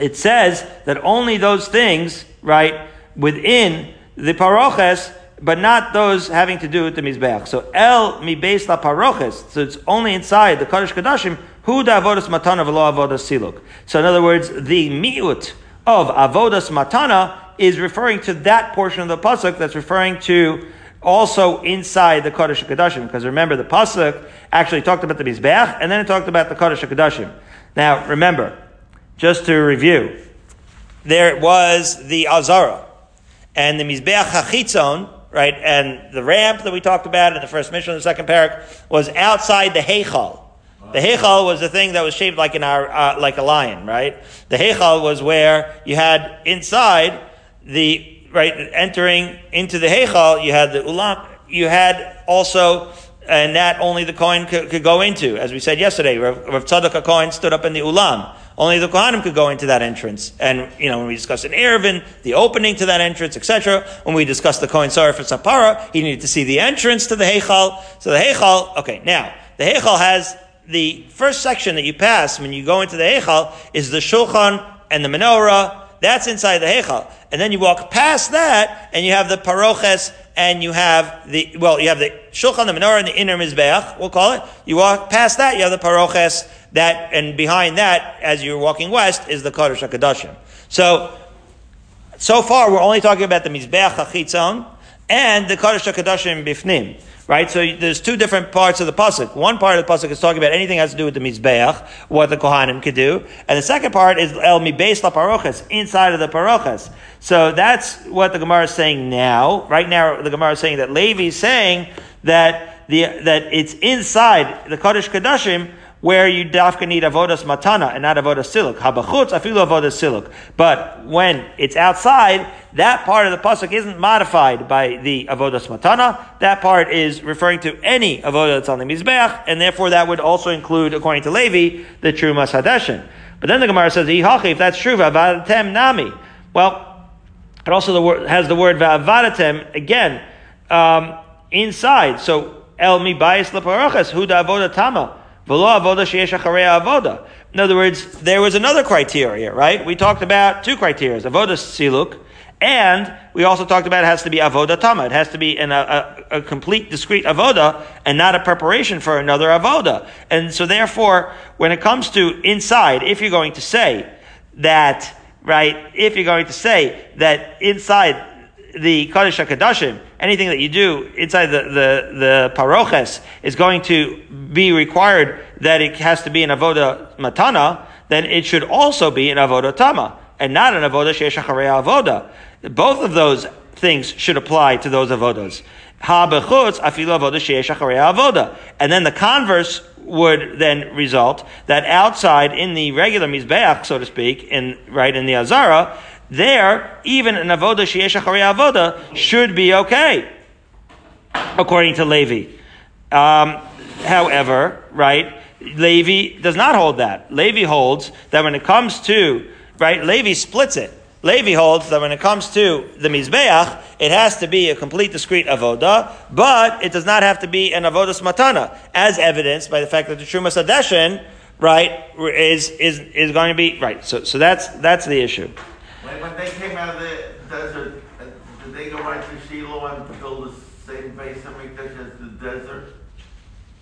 Speaker 1: it says that only those things, right, within the paroches but not those having to do with the mizbeach. So el mi beis la paroches. So it's only inside the kodesh kadashim. Hu da avodas matana v'lo avodas siluk. So in other words, the miut of avodas matana is referring to that portion of the pasuk that's referring to also inside the kodesh kadashim. Because remember, the pasuk actually talked about the mizbeach and then it talked about the kodesh kadashim. Now remember, just to review, there was the azara and the mizbeach hachitzon right? And the ramp that we talked about in the first mission, the second parak, was outside the Heichal. The Heichal was the thing that was shaped like an uh, like a lion, right? The Heichal was where you had inside the right entering into the Heichal, you had the ulam, you had also and that only the coin could, could, go into. As we said yesterday, Rav, Rav Tzadok coin stood up in the ulam. Only the Kohanim could go into that entrance. And, you know, when we discussed in Eruvin, the opening to that entrance, etc., when we discussed the Kohen Sarah for Sapara, he needed to see the entrance to the Heichal. So the Heichal, okay, now, the Heichal has the first section that you pass when you go into the Heichal is the Shulchan and the Menorah. That's inside the Heichal. And then you walk past that, and you have the Paroches, and you have the, well, you have the Shulchan, the Menorah, and the inner Mizbeach, we'll call it. You walk past that, you have the Paroches, that, and behind that, as you're walking west, is the Kodesh HaKadoshim. So, so far, we're only talking about the Mizbeach HaChitzon and the Kodesh HaKadoshim Bifnim. Right? So there's two different parts of the pasuk. One part of the pasuk is talking about anything that has to do with the mizbeach, what the kohanim could do, and the second part is el mibeis la paroches, inside of the paroches. So that's what the Gemara is saying now. Right now, the Gemara is saying that Levi is saying that the that it's inside the kodesh kadashim where you dafka need avodas matana and not avodas siluk. Habachutz afilu avodas siluk. But when it's outside, that part of the pasuk isn't modified by the avodas matana. That part is referring to any avodah that's on the mizbeach, and therefore that would also include, according to Levi, the Truma Sadeshin. But then the Gemara says, if that's true, v'avadatem nami. Well, it also has the word v'avadatem again um, inside. So el mi bayis leparachas hu da avodah tama. In other words, there was another criteria, right? We talked about two criteria, avodas siluk And we also talked about it has to be avoda tama. It has to be in a, a, a, complete discrete avoda and not a preparation for another avoda. And so therefore, when it comes to inside, if you're going to say that, right, if you're going to say that inside the Kodesh HaKadoshim, anything that you do inside the, the, the paroches is going to be required that it has to be an avoda matana, then it should also be an avoda tama, and not an avoda sheyesh avoda. Both of those things should apply to those avodas. And then the converse would then result that outside in the regular mizbeach, so to speak, in right in the azara, there even an avoda sheyesh avoda should be okay, according to Levi. Um, however, right, Levi does not hold that. Levi holds that when it comes to right, Levi splits it. Levi holds that when it comes to the Mizbeach, it has to be a complete discrete avoda, but it does not have to be an avodas matana, as evidenced by the fact that the Trumas Adeshin, right, is, is, is going to be, right. So, so that's, that's the issue.
Speaker 2: When, when they came out of the desert, uh, did they go right to Shiloh and build the same base of Mikdash as the desert?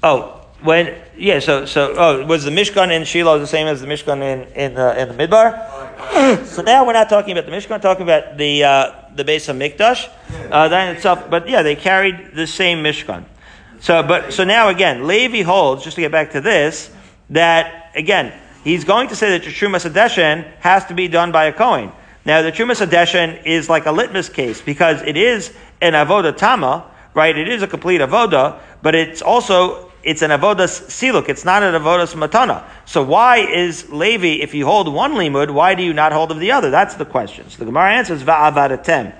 Speaker 1: Oh, when yeah, so so oh, was the Mishkan in Shiloh the same as the Mishkan in in, uh, in the Midbar? so now we're not talking about the Mishkan, we're talking about the uh, the base of Mikdash, uh, that in itself. But yeah, they carried the same Mishkan. So but so now again, Levi holds just to get back to this that again he's going to say that the Trumas Adeshin has to be done by a Kohen. Now the Trumas Adeshin is like a litmus case because it is an avoda tama, right? It is a complete avoda, but it's also it's an avodas siluk. It's not an avodas matana. So why is Levi, if you hold one limud, why do you not hold of the other? That's the question. So the Gemara answers va'avadatem.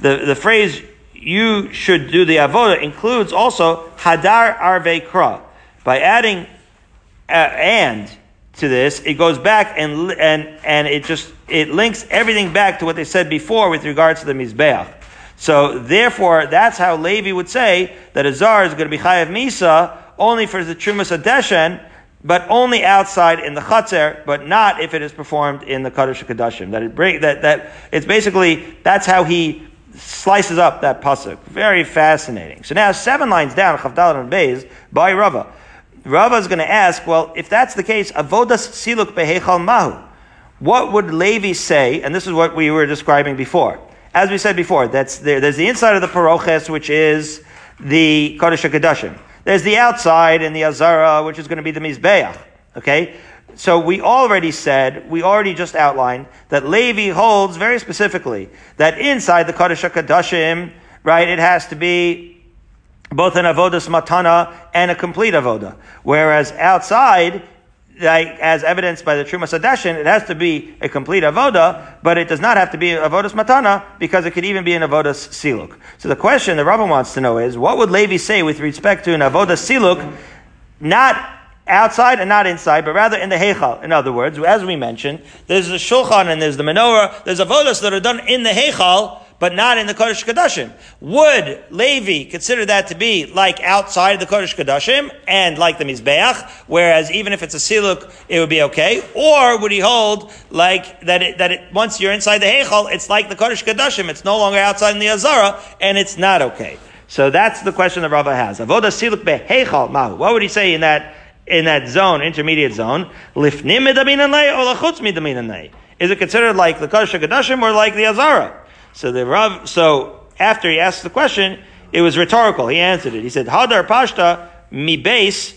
Speaker 1: The, the phrase you should do the avoda includes also hadar arve kra. By adding uh, and to this, it goes back and, and, and it just, it links everything back to what they said before with regards to the mizbeach. So therefore, that's how Levi would say that a zar is going to be chayav misa only for the Trumas Adeshen, but only outside in the Chatzar, but not if it is performed in the Kodesh Kadashim. That it break, that, that it's basically, that's how he slices up that pasuk. Very fascinating. So now seven lines down, Chavdal and Beis, by Rava. Rava is going to ask, well, if that's the case, avodas siluk behechal mahu. What would Levi say? And this is what we were describing before. As we said before, that's there, there's the inside of the paroches, which is the Kodesh Kadashim. There's the outside in the Azara, which is going to be the Mizbeach. Okay? So we already said, we already just outlined that Levi holds very specifically that inside the Kodesh Kadashim, right, it has to be both an avodas matana and a complete avoda. Whereas outside, like, as evidenced by the Truma Adeshin, it has to be a complete avoda, but it does not have to be avodas matana because it could even be an avodas siluk. So the question the Rambam wants to know is, what would Levi say with respect to an avodas siluk, not outside and not inside, but rather in the heichal. In other words, as we mentioned, there's the shulchan and there's the menorah. There's avodas that are done in the heichal, but not in the Kodesh Kodashim. Would Levi consider that to be like outside the Kodesh Kodashim and like the Mizbeach, whereas even if it's a Siluk, it would be okay? Or would he hold like that it, that it, once you're inside the Heichal, it's like the Kodesh Kodashim, it's no longer outside in the Azara, and it's not okay? So that's the question that Rava has. Avoda Siluk Beheichal Mahu. What would he say in that in that zone, intermediate zone? Lifnim midaminanei or lachutz midaminanei? Is it considered like the Kodesh Kodashim or like the Azara? So the Rav, so after he asked the question, it was rhetorical. He answered it. He said, Hadar Pashta mi base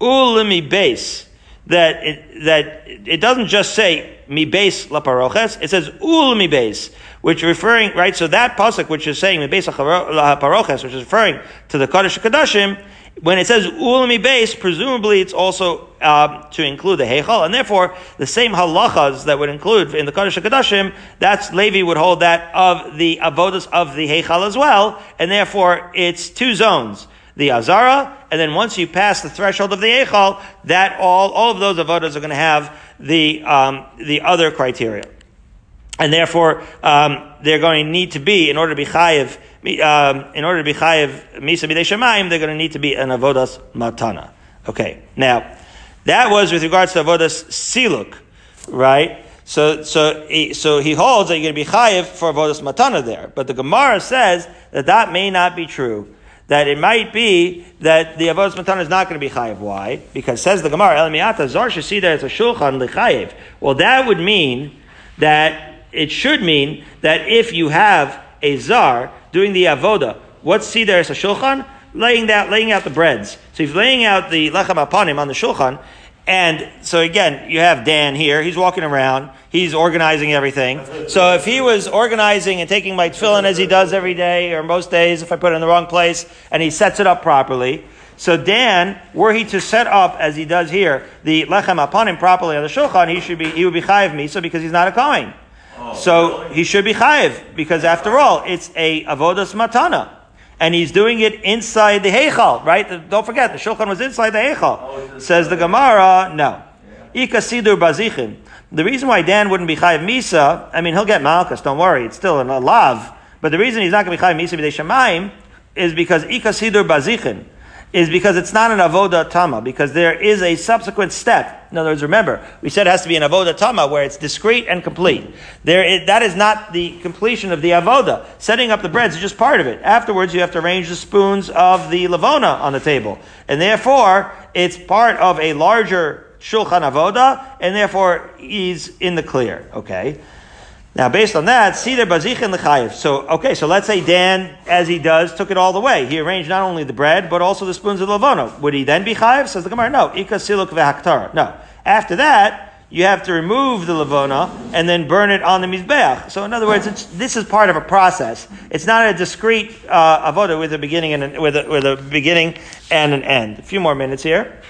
Speaker 1: ul mi base. That it, that it doesn't just say mi base la paroches. It says ul mi base, which referring right. So that pasuk, which is saying mi base la paroches, which is referring to the Kodesh Kadashim, when it says ulami base, presumably it's also um, to include the heichal, and therefore the same halachas that would include in the kodesh Kadashim, that's Levi would hold that of the avodas of the heichal as well, and therefore it's two zones. The Azara, and then once you pass the threshold of the Eichal, that all, all of those avodas are going to have the, um, the other criteria. And therefore, um, they're going to need to be, in order to be chayiv, um, in order to be chayiv misa b'dei shemaim, they're going to need to be an avodas matana. Okay, now that was with regards to avodas siluk, right? So, so, he, so he holds that you're going to be chayiv for avodas matana there. But the Gemara says that that may not be true. That it might be that the avodas matana is not going to be chayiv. Why? Because says the Gemara, El miata zar see there it's a shulchan lichayiv. Well, that would mean that it should mean that if you have a zar doing the avoda, what's see there is a shulchan? Laying out, laying out the breads. So if laying out the lechem apanim on the shulchan, and so again, you have Dan here. He's walking around. He's organizing everything. So if he was organizing and taking my tefillin as he does every day or most days, if I put it in the wrong place, and he sets it up properly, so Dan, were he to set up as he does here the lechem hapanim properly on the shulchan, he should be he would be chayiv misa because he's not a kohen. Oh, so really? he should be chayiv because after all, it's a avodas matana and he's doing it inside the Heichal, right? Don't forget, the Shulchan was inside the Heichal. Oh, Says the Gemara, no. Ika Sidur Bazichin. The reason why Dan wouldn't be Chayiv Misa, I mean, he'll get Malchus, don't worry, it's still a lav. But the reason he's not going to be Chayiv Misa B'dei Shemaim is because Ika Sidur Bazichin is because it's not an avoda tama, because there is a subsequent step. In other words, remember, we said it has to be an avoda tama where it's discrete and complete. There, is, that is not the completion of the avoda. Setting up the breads is just part of it. Afterwards, you have to arrange the spoons of the lavona on the table. And therefore, it's part of a larger shulchan avoda, and therefore he's in the clear. Okay? Now, based on that, Seder Bazichin L'chayiv. So, okay, so let's say Dan, as he does, took it all the way. He arranged not only the bread, but also the spoons of Lavono. Would he then be chayiv? Says the Gemara, no. Ika siluk v'haktara. No. After that, you have to remove the Lavona and then burn it on the Mizbeach. So, in other words, this is part of a process. It's not a discrete uh, avoda with a beginning and a, with, a, with a beginning and an end. A few more minutes here.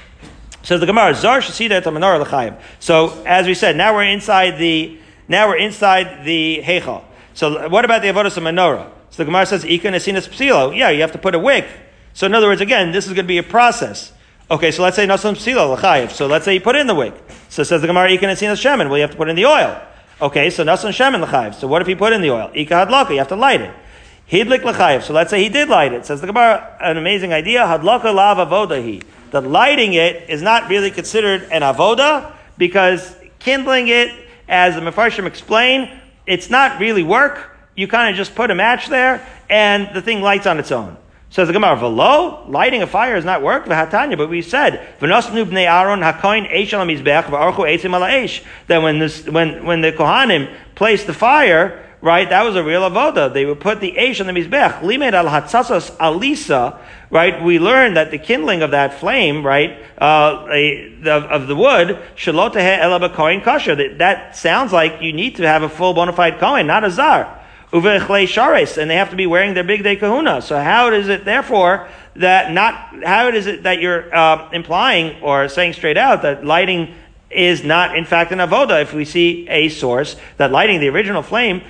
Speaker 1: Says the Gemara, Zar Shasida L'chayiv. So, as we said, now we're inside the now we're inside the Heichal. So what about the Avodah menorah? So the Gemara says, Ika Nesinas Psilo. Yeah, you have to put a wick. So in other words, again, this is going to be a process. Okay, so let's say Nasan Psilo, L'chayiv. So let's say you put in the wick. So says the Gemara, Ika Nesinas Shemin. Well, you have to put in the oil. Okay, so Nasan Shemin L'chayiv. So what if he put in the oil? Ika Hadlaka, you have to light it. Hidlik L'chayiv. So let's say he did light it. Says the Gemara, an amazing idea. Hadlaka Lav Avodahi. That lighting it is not really considered an avoda because kindling it as the Mefarshim explain, it's not really work. You kind of just put a match there, and the thing lights on its own. Says the Gemara, Velo, lighting a fire is not work, v'hatanya, but we said, V'nosnu b'nei Aaron hakoin eish al mizbech v'archu eitzim ala eish. That when this, when, when the Kohanim placed the fire, right, that was a real avoda. They would put the eish on the mizbech. Limed al hatzasas alisa, right, we learned that the kindling of that flame, right, uh, a, of, of, the wood, shalotehe elaba kohen kosher. That, that sounds like you need to have a full bona fide kohen, not a zar. Uvechle shares, and they have to be wearing their bigdei kahuna. So how is it, therefore, that not, how is it that you're uh, implying or saying straight out that lighting is not in fact an avoda. If we see a source that lighting the original flame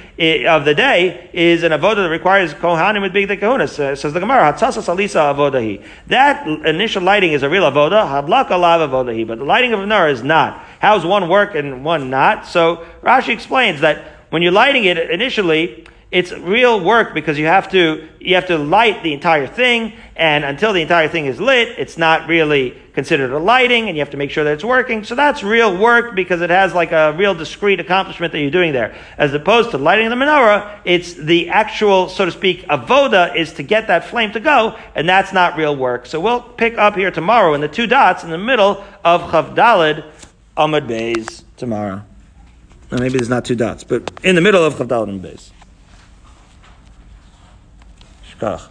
Speaker 1: of the day is an avoda that requires kohanim with bigdei kahuna, uh, says the Gemara, hatzasas alisa avodahi. That initial lighting is a real avoda, hadlak alav avodahi, but the lighting of menorah is not. How's one work and one not? So Rashi explains that when you're lighting it initially, it's real work because you have to you have to light the entire thing, and until the entire thing is lit, it's not really considered a lighting, and you have to make sure that it's working. So that's real work because it has like a real discrete accomplishment that you're doing there. As opposed to lighting the menorah, it's the actual, so to speak, avoda is to get that flame to go, and that's not real work. So we'll pick up here tomorrow in the two dots in the middle of Chavdalid Amud Beis tomorrow. Well, maybe there's not two dots, but in the middle of Chavdalid Amud Beis. Shkach.